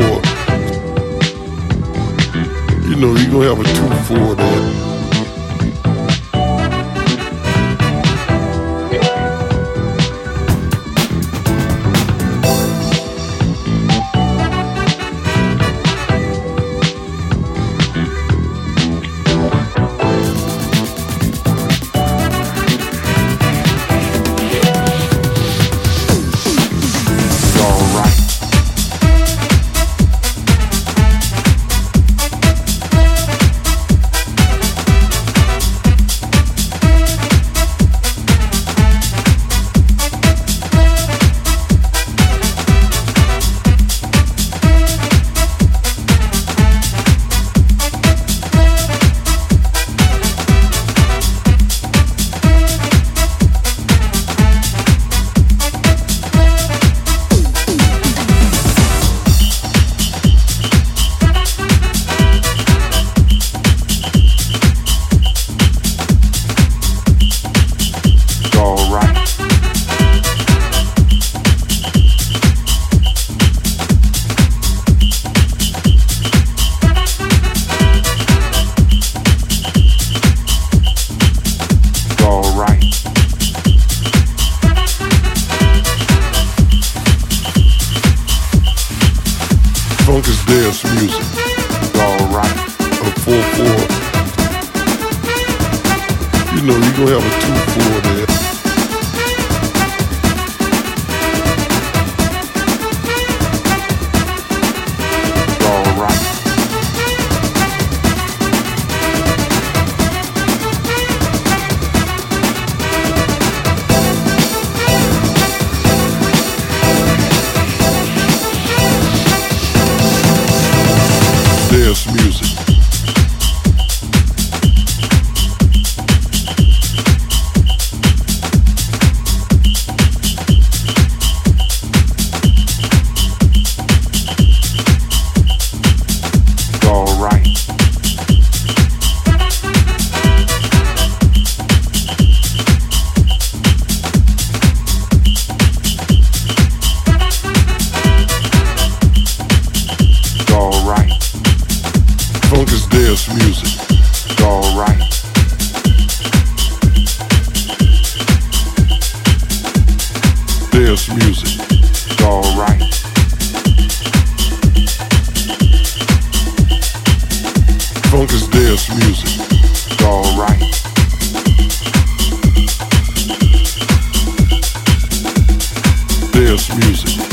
four. You know, you're gonna have a two four there. funk is dance music. It's all right. A 4 4. You know, you're going to have a 2 4 there. funk is dance music. It's alright. Dance music. It's alright. Funk is dance music. It's alright. Dance music.